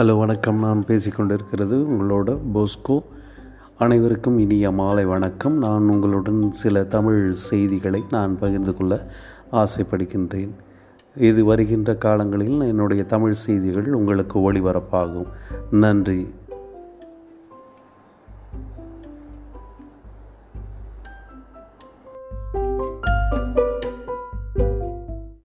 Hello வணக்கம். நான் பேசிக்கொண்டிருக்கிறது உங்களோட போஸ்கோ. அனைவருக்கும் இனிய மாலை வணக்கம். நான் உங்களுடன் சில தமிழ் செய்திகளை நான் பகிர்ந்து கொள்ள ஆசைப்படுகின்றேன். இது வருகின்ற காலங்களில் என்னுடைய தமிழ் செய்திகள் உங்களுக்கு ஒளிபரப்பாகும். நன்றி.